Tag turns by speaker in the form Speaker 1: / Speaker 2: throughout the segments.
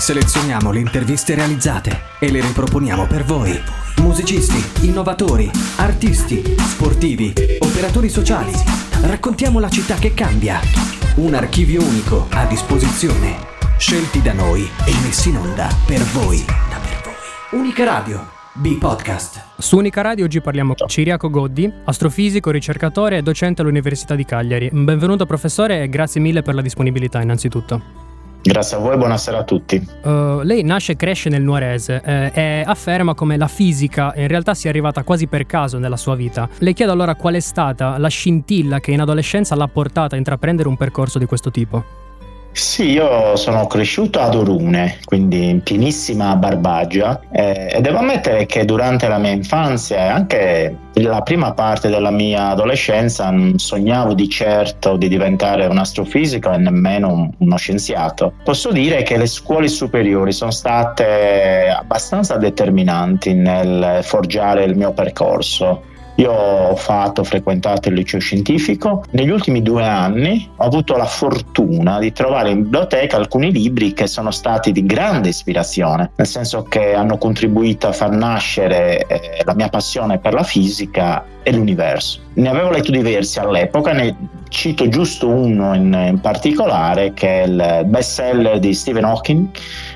Speaker 1: Selezioniamo le interviste realizzate e le riproponiamo per voi. Musicisti, innovatori, artisti, sportivi, operatori sociali. Raccontiamo la città che cambia. Un archivio unico a disposizione. Scelti da noi e messi in onda per voi. Unica Radio. B-Podcast.
Speaker 2: Su Unica Radio oggi parliamo con Ciriaco Goddi, astrofisico, ricercatore e docente all'Università di Cagliari. Benvenuto professore e grazie mille per la disponibilità innanzitutto.
Speaker 3: Grazie a voi, buonasera a tutti.
Speaker 2: Uh, lei nasce e cresce nel Nuorese eh, e afferma come la fisica in realtà sia arrivata quasi per caso nella sua vita. Le chiedo allora qual è stata la scintilla che in adolescenza l'ha portata a intraprendere un percorso di questo tipo.
Speaker 3: Sì, io sono cresciuto ad Orune, quindi in pienissima Barbagia eh, e devo ammettere che durante la mia infanzia e anche la prima parte della mia adolescenza non sognavo di certo di diventare un astrofisico e nemmeno un, uno scienziato. Posso dire che le scuole superiori sono state abbastanza determinanti nel forgiare il mio percorso. Io ho fatto, frequentato il liceo scientifico. Negli ultimi due anni ho avuto la fortuna di trovare in biblioteca alcuni libri che sono stati di grande ispirazione, nel senso che hanno contribuito a far nascere eh, la mia passione per la fisica e l'universo. Ne avevo letto diversi all'epoca, ne cito giusto uno in, in particolare che è il bestseller di Stephen Hawking,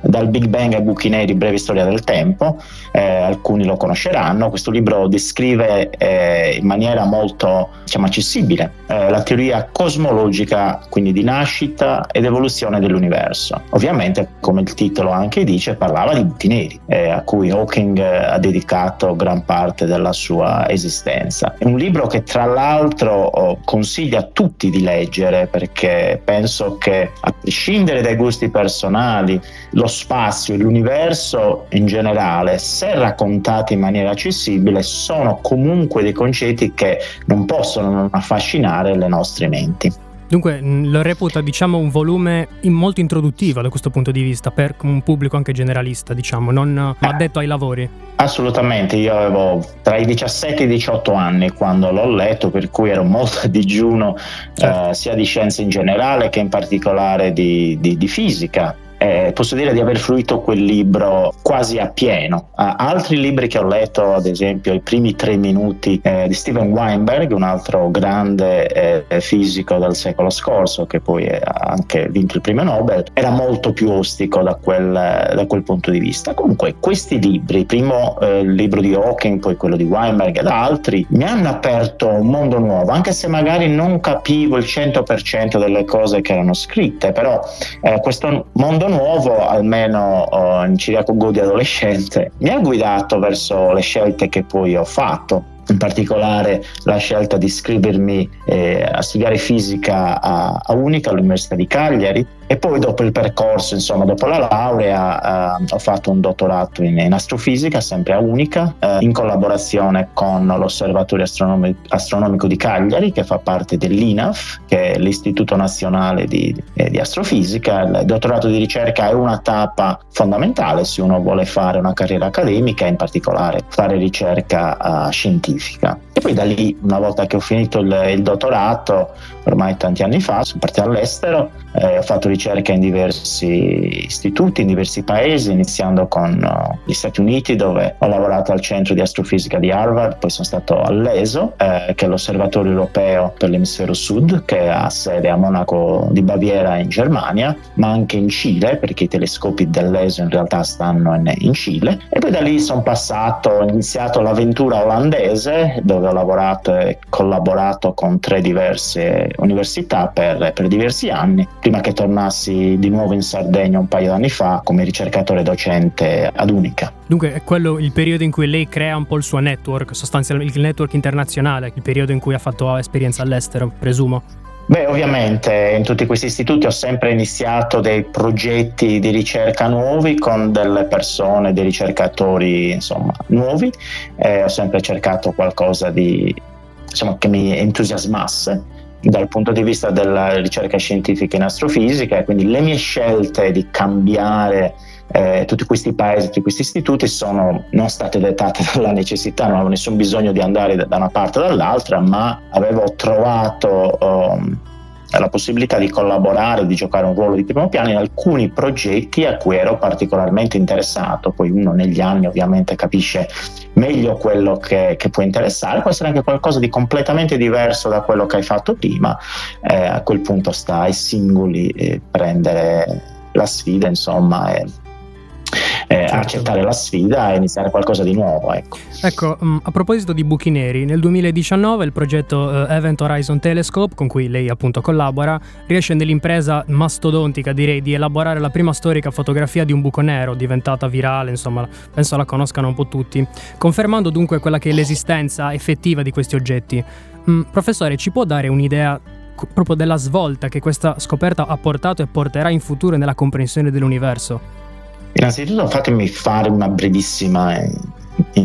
Speaker 3: Dal Big Bang ai buchi neri, breve storia del tempo, eh, alcuni lo conosceranno, questo libro descrive eh, in maniera molto diciamo, accessibile eh, la teoria cosmologica, quindi di nascita ed evoluzione dell'universo. Ovviamente, come il titolo anche dice, parlava di buchi neri, eh, a cui Hawking eh, ha dedicato gran parte della sua esistenza. È un libro che tra l'altro oh, consiglia a tutti di leggere perché penso che a prescindere dai gusti personali, lo spazio e l'universo in generale, se raccontati in maniera accessibile, sono comunque dei concetti che non possono non affascinare le nostre menti.
Speaker 2: Dunque lo reputa diciamo un volume molto introduttivo da questo punto di vista per un pubblico anche generalista, diciamo, non addetto ai lavori.
Speaker 3: Assolutamente, io avevo tra i 17 e i 18 anni quando l'ho letto, per cui ero molto a digiuno certo. eh, sia di scienze in generale che in particolare di, di, di fisica eh, posso dire di aver fruito quel libro quasi a pieno. Uh, altri libri che ho letto, ad esempio I primi tre minuti eh, di Steven Weinberg, un altro grande eh, fisico del secolo scorso, che poi ha anche vinto il premio Nobel, era molto più ostico da quel, da quel punto di vista. Comunque, questi libri, primo eh, il libro di Hawking, poi quello di Weinberg ed altri, mi hanno aperto un mondo nuovo, anche se magari non capivo il 100% delle cose che erano scritte, però eh, questo mondo nuovo, almeno oh, in Ciriaco Godi adolescente, mi ha guidato verso le scelte che poi ho fatto in particolare la scelta di iscrivermi eh, a studiare fisica a, a Unica all'Università di Cagliari e poi dopo il percorso, insomma, dopo la laurea, eh, ho fatto un dottorato in, in astrofisica, sempre a Unica, eh, in collaborazione con l'Osservatorio Astronomi- Astronomico di Cagliari, che fa parte dell'INAF, che è l'Istituto Nazionale di, eh, di Astrofisica. Il dottorato di ricerca è una tappa fondamentale se uno vuole fare una carriera accademica, in particolare fare ricerca uh, scientifica. E poi da lì, una volta che ho finito il, il dottorato, ormai tanti anni fa, sono partito all'estero, eh, ho fatto ricerca in diversi istituti, in diversi paesi, iniziando con uh, gli Stati Uniti dove ho lavorato al centro di astrofisica di Harvard, poi sono stato all'ESO, eh, che è l'osservatorio europeo per l'emisfero sud, che ha sede a Monaco di Baviera in Germania, ma anche in Cile, perché i telescopi dell'ESO in realtà stanno in, in Cile. E poi da lì sono passato, ho iniziato l'avventura olandese, dove ho lavorato e collaborato con tre diverse università per, per diversi anni, prima che tornassi di nuovo in Sardegna un paio d'anni fa come ricercatore docente ad Unica.
Speaker 2: Dunque è quello il periodo in cui lei crea un po' il suo network, sostanzialmente il network internazionale, il periodo in cui ha fatto esperienza all'estero, presumo.
Speaker 3: Beh, ovviamente in tutti questi istituti ho sempre iniziato dei progetti di ricerca nuovi con delle persone, dei ricercatori insomma nuovi, eh, ho sempre cercato qualcosa di, insomma, che mi entusiasmasse dal punto di vista della ricerca scientifica in astrofisica e quindi le mie scelte di cambiare eh, tutti questi paesi, tutti questi istituti sono non state dettate dalla necessità, non avevo nessun bisogno di andare da una parte o dall'altra, ma avevo trovato um, la possibilità di collaborare, di giocare un ruolo di primo piano in alcuni progetti a cui ero particolarmente interessato. Poi uno negli anni ovviamente capisce meglio quello che, che può interessare, può essere anche qualcosa di completamente diverso da quello che hai fatto prima. Eh, a quel punto sta ai singoli eh, prendere la sfida, insomma. E, eh, certo. accettare la sfida e iniziare qualcosa di nuovo. Ecco,
Speaker 2: ecco um, a proposito di buchi neri, nel 2019 il progetto uh, Event Horizon Telescope, con cui lei appunto collabora, riesce nell'impresa mastodontica, direi, di elaborare la prima storica fotografia di un buco nero, diventata virale, insomma, penso la conoscano un po' tutti, confermando dunque quella che è l'esistenza effettiva di questi oggetti. Mm, professore, ci può dare un'idea proprio della svolta che questa scoperta ha portato e porterà in futuro nella comprensione dell'universo?
Speaker 3: Innanzitutto fatemi fare una brevissima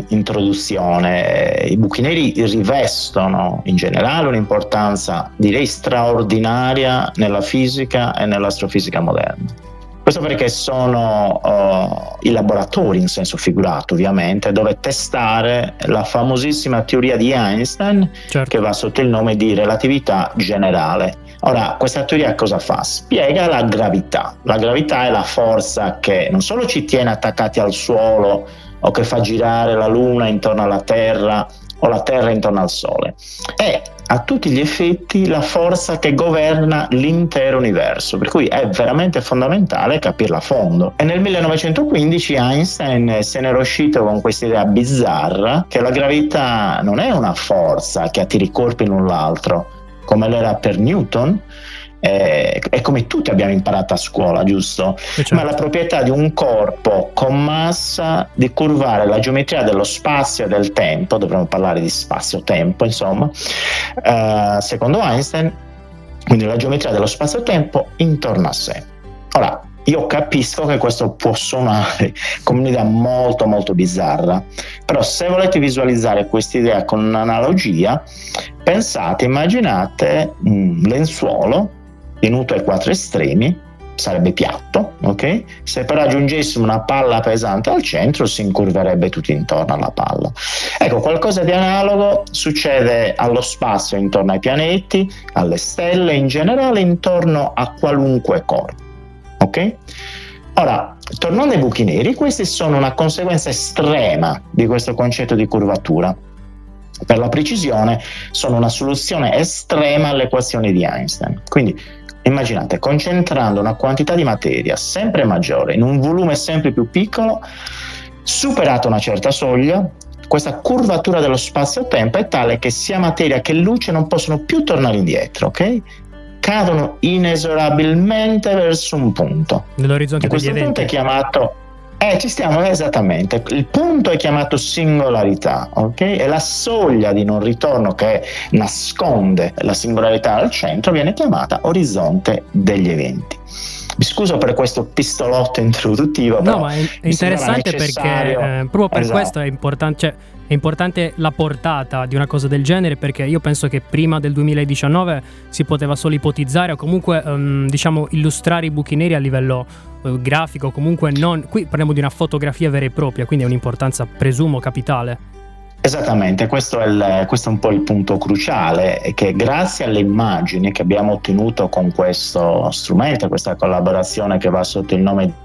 Speaker 3: introduzione. I buchi neri rivestono in generale un'importanza direi straordinaria nella fisica e nell'astrofisica moderna. Questo perché sono uh, i laboratori in senso figurato, ovviamente, dove testare la famosissima teoria di Einstein certo. che va sotto il nome di relatività generale. Ora, questa teoria cosa fa? Spiega la gravità. La gravità è la forza che non solo ci tiene attaccati al suolo o che fa girare la Luna intorno alla Terra o la Terra intorno al Sole, è a tutti gli effetti la forza che governa l'intero universo, per cui è veramente fondamentale capirla a fondo. E nel 1915 Einstein se n'era uscito con questa idea bizzarra che la gravità non è una forza che attiri corpi l'un l'altro, come l'era per Newton, è, è, come tutti abbiamo imparato a scuola, giusto? Certo. Ma la proprietà di un corpo con massa di curvare la geometria dello spazio e del tempo, dovremmo parlare di spazio-tempo, insomma, uh, secondo Einstein, quindi la geometria dello spazio-tempo intorno a sé. Ora, io capisco che questo può suonare come un'idea molto molto bizzarra, però se volete visualizzare questa idea con un'analogia, pensate, immaginate un lenzuolo tenuto ai quattro estremi, sarebbe piatto, ok? Se però aggiungessimo una palla pesante al centro si incurverebbe tutto intorno alla palla. Ecco, qualcosa di analogo succede allo spazio intorno ai pianeti, alle stelle, in generale intorno a qualunque corpo, ok? Ora, tornando ai buchi neri, questi sono una conseguenza estrema di questo concetto di curvatura. Per la precisione, sono una soluzione estrema all'equazione di Einstein. Quindi Immaginate, concentrando una quantità di materia sempre maggiore in un volume sempre più piccolo, superata una certa soglia, questa curvatura dello spazio-tempo è tale che sia materia che luce non possono più tornare indietro, ok? Cadono inesorabilmente verso un punto.
Speaker 2: Nell'orizzonte
Speaker 3: e questo
Speaker 2: punto
Speaker 3: eventi. è chiamato eh, ci stiamo esattamente. Il punto è chiamato singolarità, ok? E la soglia di non ritorno che nasconde la singolarità al centro viene chiamata orizzonte degli eventi. Mi scuso per questo pistolotto introduttivo.
Speaker 2: No, ma è, interessante perché eh, proprio per esatto. questo è importante. Cioè, è importante la portata di una cosa del genere perché io penso che prima del 2019 si poteva solo ipotizzare o comunque um, diciamo illustrare i buchi neri a livello uh, grafico, comunque non... Qui parliamo di una fotografia vera e propria, quindi è un'importanza presumo capitale.
Speaker 3: Esattamente, questo è, il, questo è, un po' il punto cruciale, che grazie alle immagini che abbiamo ottenuto con questo strumento, questa collaborazione che va sotto il nome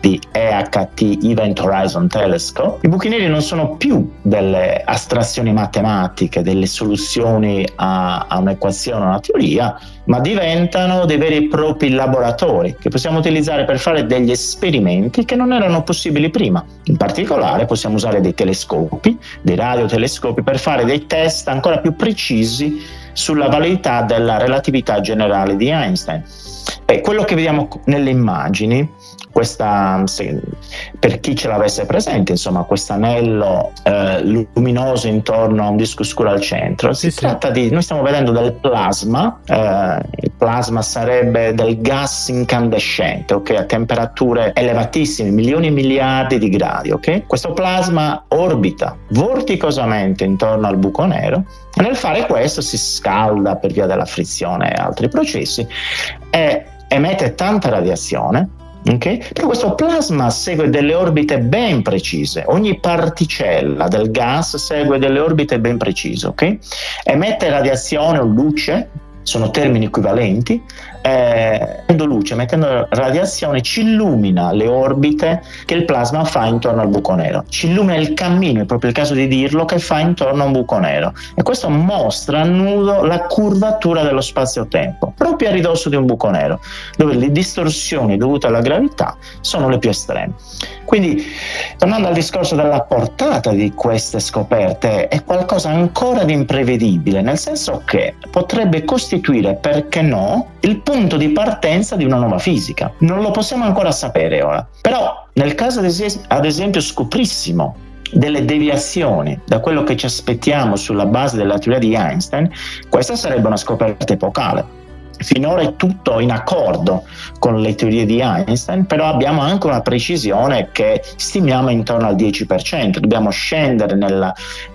Speaker 3: di EHT Event Horizon Telescope, i buchi neri non sono più delle astrazioni matematiche, delle soluzioni a, a un'equazione, a una teoria, ma diventano dei veri e propri laboratori che possiamo utilizzare per fare degli esperimenti che non erano possibili prima. In particolare possiamo usare dei telescopi, dei radiotelescopi per fare dei test ancora più precisi sulla validità della relatività generale di Einstein. E quello che vediamo nelle immagini questa, per chi ce l'avesse presente, insomma, questo anello eh, luminoso intorno a un disco scuro al centro. Sì, si sì. tratta di, noi stiamo vedendo del plasma, eh, il plasma sarebbe del gas incandescente, ok, a temperature elevatissime, milioni e miliardi di gradi, ok? Questo plasma orbita vorticosamente intorno al buco nero e nel fare questo si scalda per via della frizione e altri processi e emette tanta radiazione Okay? Però questo plasma segue delle orbite ben precise, ogni particella del gas segue delle orbite ben precise, okay? emette radiazione o luce sono termini equivalenti, eh, mettendo luce, mettendo radiazione, ci illumina le orbite che il plasma fa intorno al buco nero, ci illumina il cammino, è proprio il caso di dirlo, che fa intorno a un buco nero. E questo mostra a nudo la curvatura dello spazio-tempo, proprio a ridosso di un buco nero, dove le distorsioni dovute alla gravità sono le più estreme. Quindi, tornando al discorso della portata di queste scoperte, è qualcosa ancora di imprevedibile, nel senso che potrebbe costituire, perché no, il punto di partenza di una nuova fisica. Non lo possiamo ancora sapere ora. Però, nel caso ad esempio scoprissimo delle deviazioni da quello che ci aspettiamo sulla base della teoria di Einstein, questa sarebbe una scoperta epocale finora è tutto in accordo con le teorie di Einstein, però abbiamo anche una precisione che stimiamo intorno al 10%, dobbiamo scendere nella,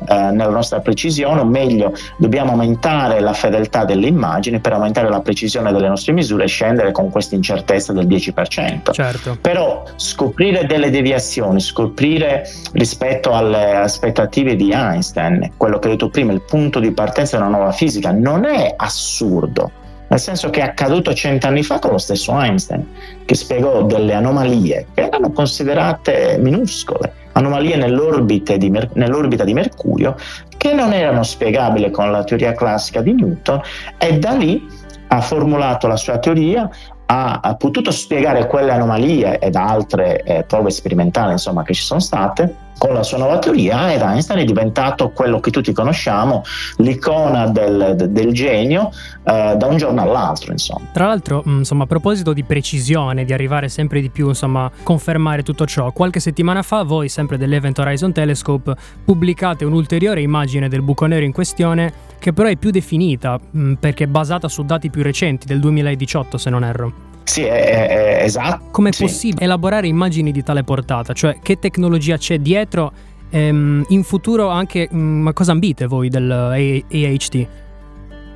Speaker 3: eh, nella nostra precisione, o meglio, dobbiamo aumentare la fedeltà delle immagini per aumentare la precisione delle nostre misure e scendere con questa incertezza del 10%.
Speaker 2: Certo.
Speaker 3: Però scoprire delle deviazioni, scoprire rispetto alle aspettative di Einstein, quello che ho detto prima, il punto di partenza della nuova fisica, non è assurdo nel senso che è accaduto cent'anni fa con lo stesso Einstein, che spiegò delle anomalie che erano considerate minuscole, anomalie nell'orbita di, Mer- nell'orbita di Mercurio, che non erano spiegabili con la teoria classica di Newton, e da lì ha formulato la sua teoria, ha, potuto spiegare quelle anomalie ed altre eh, prove sperimentali insomma, che ci sono state con la sua nuova teoria ed Einstein è diventato quello che tutti conosciamo, l'icona del, del genio eh, da un giorno all'altro. Insomma.
Speaker 2: Tra l'altro, mm, insomma, a proposito di precisione, di arrivare sempre di più, insomma, confermare tutto ciò, qualche settimana fa voi, sempre dell'Event Horizon Telescope, pubblicate un'ulteriore immagine del buco nero in questione che però è più definita mm, perché è basata su dati più recenti del 2018 se non erro.
Speaker 3: Sì, è, è, esatto.
Speaker 2: Come è sì. possibile elaborare immagini di tale portata? Cioè, che tecnologia c'è dietro? Ehm, in futuro anche, mh, mm, cosa ambite voi del AHT?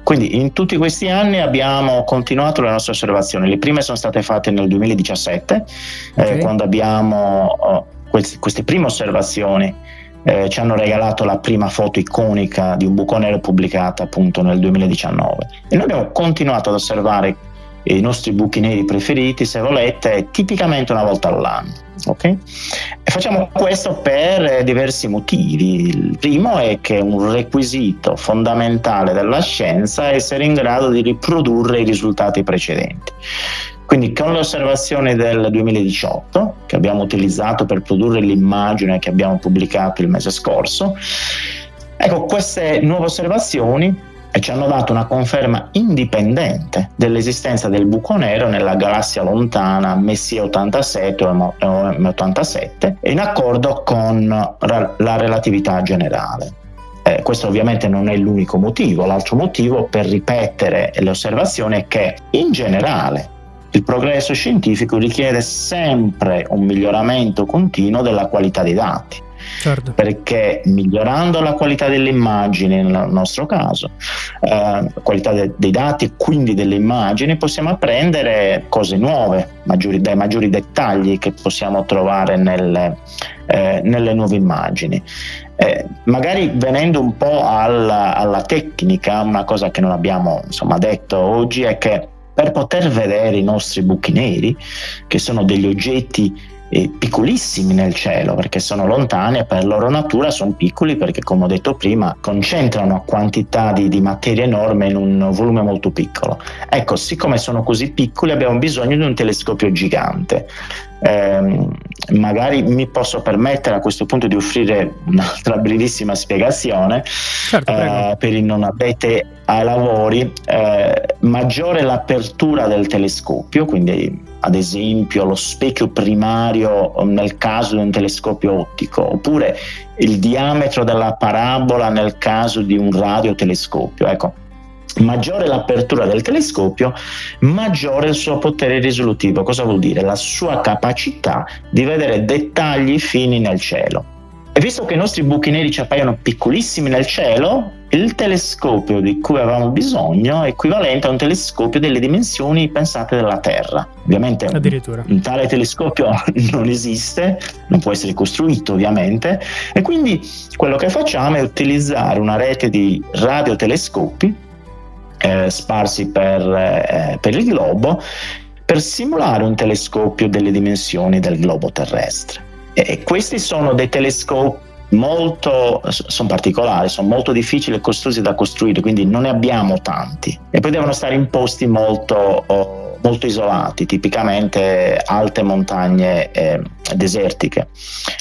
Speaker 3: Quindi in tutti questi anni abbiamo continuato le nostre osservazioni. Le prime sono state fatte nel 2017, eh, okay. eh, quando abbiamo oh, questi, queste prime osservazioni eh, ci hanno regalato la prima foto iconica di un buco nero pubblicata appunto nel 2019 e noi abbiamo continuato ad osservare i nostri buchi neri preferiti, se volete, tipicamente una volta all'anno. Okay? E facciamo questo per diversi motivi. Il primo è che è un requisito fondamentale della scienza essere in grado di riprodurre i risultati precedenti. Quindi con le osservazioni del 2018, che abbiamo utilizzato per produrre l'immagine che abbiamo pubblicato il mese scorso, ecco, queste nuove osservazioni e ci hanno dato una conferma indipendente dell'esistenza del buco nero nella galassia lontana Messier 87 o M87 in accordo con la relatività generale. Eh, questo ovviamente non è l'unico motivo, l'altro motivo per ripetere le osservazioni è che in generale il progresso scientifico richiede sempre un miglioramento continuo della qualità dei dati certo. perché migliorando la qualità delle immagini nel nostro caso, eh, qualità de- dei dati e quindi delle immagini, possiamo apprendere cose nuove, maggiori, dai maggiori dettagli che possiamo trovare nelle, eh, nelle nuove immagini. Eh, magari venendo un po' alla, alla, tecnica, una cosa che non abbiamo insomma, detto oggi è che per poter vedere i nostri buchi neri, che sono degli oggetti eh, piccolissimi nel cielo perché sono lontani e per loro natura sono piccoli perché come ho detto prima concentrano quantità di, di materia enorme in un volume molto piccolo. Ecco, siccome sono così piccoli abbiamo bisogno di un telescopio gigante. Eh, magari mi posso permettere a questo punto di offrire un'altra brevissima spiegazione certo, eh, per i non addetti ai lavori. Eh, maggiore l'apertura del telescopio, quindi ad esempio lo specchio primario nel caso di un telescopio ottico, oppure il diametro della parabola nel caso di un radiotelescopio. Ecco, maggiore l'apertura del telescopio, maggiore il suo potere risolutivo. Cosa vuol dire? La sua capacità di vedere dettagli fini nel cielo. E visto che i nostri buchi neri ci appaiono piccolissimi nel cielo, il telescopio di cui avevamo bisogno è equivalente a un telescopio delle dimensioni pensate della Terra. Ovviamente un tale telescopio non esiste, non può essere costruito ovviamente, e quindi quello che facciamo è utilizzare una rete di radiotelescopi eh, sparsi per, eh, per il globo per simulare un telescopio delle dimensioni del globo terrestre. E questi sono dei telescopi molto sono particolari, sono molto difficili e costosi da costruire, quindi non ne abbiamo tanti e poi devono stare in posti molto, oh, molto isolati, tipicamente alte montagne eh, desertiche.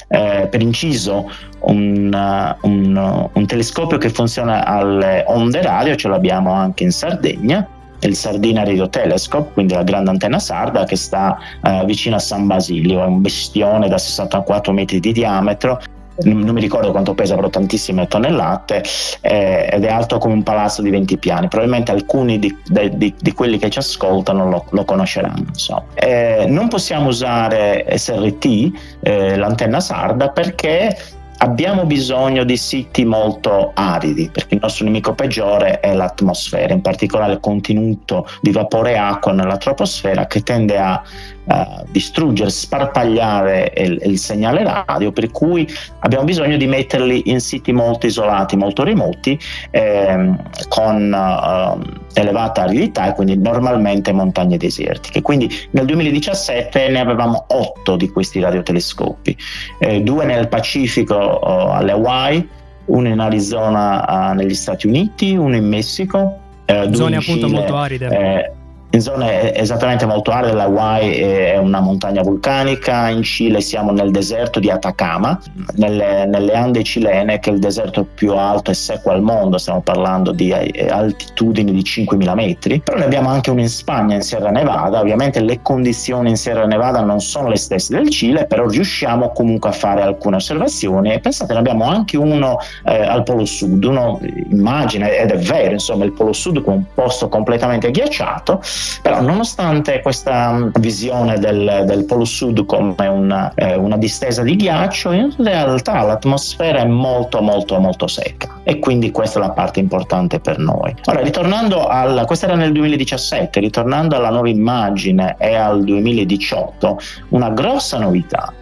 Speaker 3: Eh, per inciso, un, un, un telescopio che funziona alle onde radio ce l'abbiamo anche in Sardegna il Sardina Radio Telescope, quindi la grande antenna sarda che sta eh, vicino a San Basilio, è un bestione da 64 metri di diametro non mi ricordo quanto pesa, però tantissime tonnellate, eh, ed è alto come un palazzo di 20 piani. Probabilmente alcuni di, di, di quelli che ci ascoltano lo, lo conosceranno. So. Eh, non possiamo usare SRT, eh, l'antenna sarda, perché abbiamo bisogno di siti molto aridi, perché il nostro nemico peggiore è l'atmosfera, in particolare il contenuto di vapore e acqua nella troposfera che tende a uh, distruggere, sparpagliare il, il, segnale radio, per cui abbiamo bisogno di metterli in siti molto isolati, molto remoti, ehm, con uh, elevata aridità e quindi normalmente montagne desertiche. Quindi nel 2017 ne avevamo otto di questi radiotelescopi, eh, due nel Pacifico uh, alle Hawaii, uno in Arizona uh, negli Stati Uniti, uno in Messico.
Speaker 2: Eh, Zone appunto Cile, molto aride.
Speaker 3: Eh, in zone esattamente molto aride, l'Hawaii è una montagna vulcanica, in Cile siamo nel deserto di Atacama, nelle, nelle, Ande cilene che è il deserto più alto e secco al mondo, stiamo parlando di eh, altitudini di 5.000 metri, però ne abbiamo anche uno in Spagna, in Sierra Nevada, ovviamente le condizioni in Sierra Nevada non sono le stesse del Cile, però riusciamo comunque a fare alcune osservazioni e pensate ne abbiamo anche uno eh, al Polo Sud, uno immagina, ed è vero, insomma il Polo Sud con un posto completamente ghiacciato, però nonostante questa mm, visione del, del Polo Sud come una, eh, una distesa di ghiaccio, in realtà l'atmosfera è molto molto molto secca e quindi questa è la parte importante per noi. Ora, ritornando al, questo era nel 2017, ritornando alla nuova immagine e al 2018, una grossa novità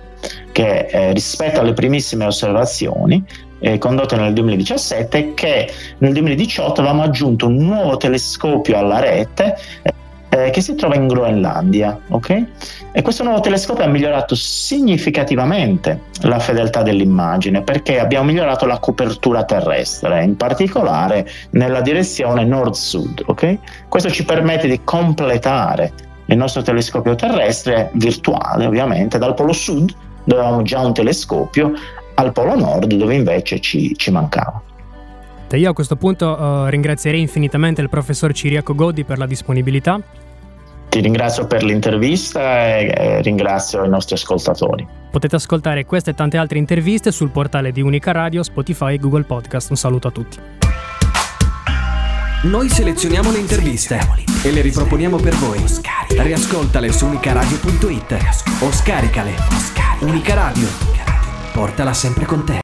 Speaker 3: che eh, rispetto alle primissime osservazioni eh, condotte nel 2017 che nel 2018 avevamo aggiunto un nuovo telescopio alla rete eh, che si trova in Groenlandia. Okay? E questo nuovo telescopio ha migliorato significativamente la fedeltà dell'immagine perché abbiamo migliorato la copertura terrestre, in particolare nella direzione nord-sud. Okay? Questo ci permette di completare il nostro telescopio terrestre virtuale, ovviamente, dal polo sud, dove avevamo già un telescopio, al polo nord, dove invece ci, ci mancava.
Speaker 2: Io a questo punto uh, ringrazierei infinitamente il professor Ciriaco Godi per la disponibilità.
Speaker 3: Ti ringrazio per l'intervista e ringrazio i nostri ascoltatori.
Speaker 2: Potete ascoltare queste e tante altre interviste sul portale di Unica Radio, Spotify e Google Podcast. Un saluto a tutti.
Speaker 1: Noi selezioniamo le interviste e le riproponiamo per voi. Riascoltale su unicaradio.it o scaricale. Unica Radio. Portala sempre con te.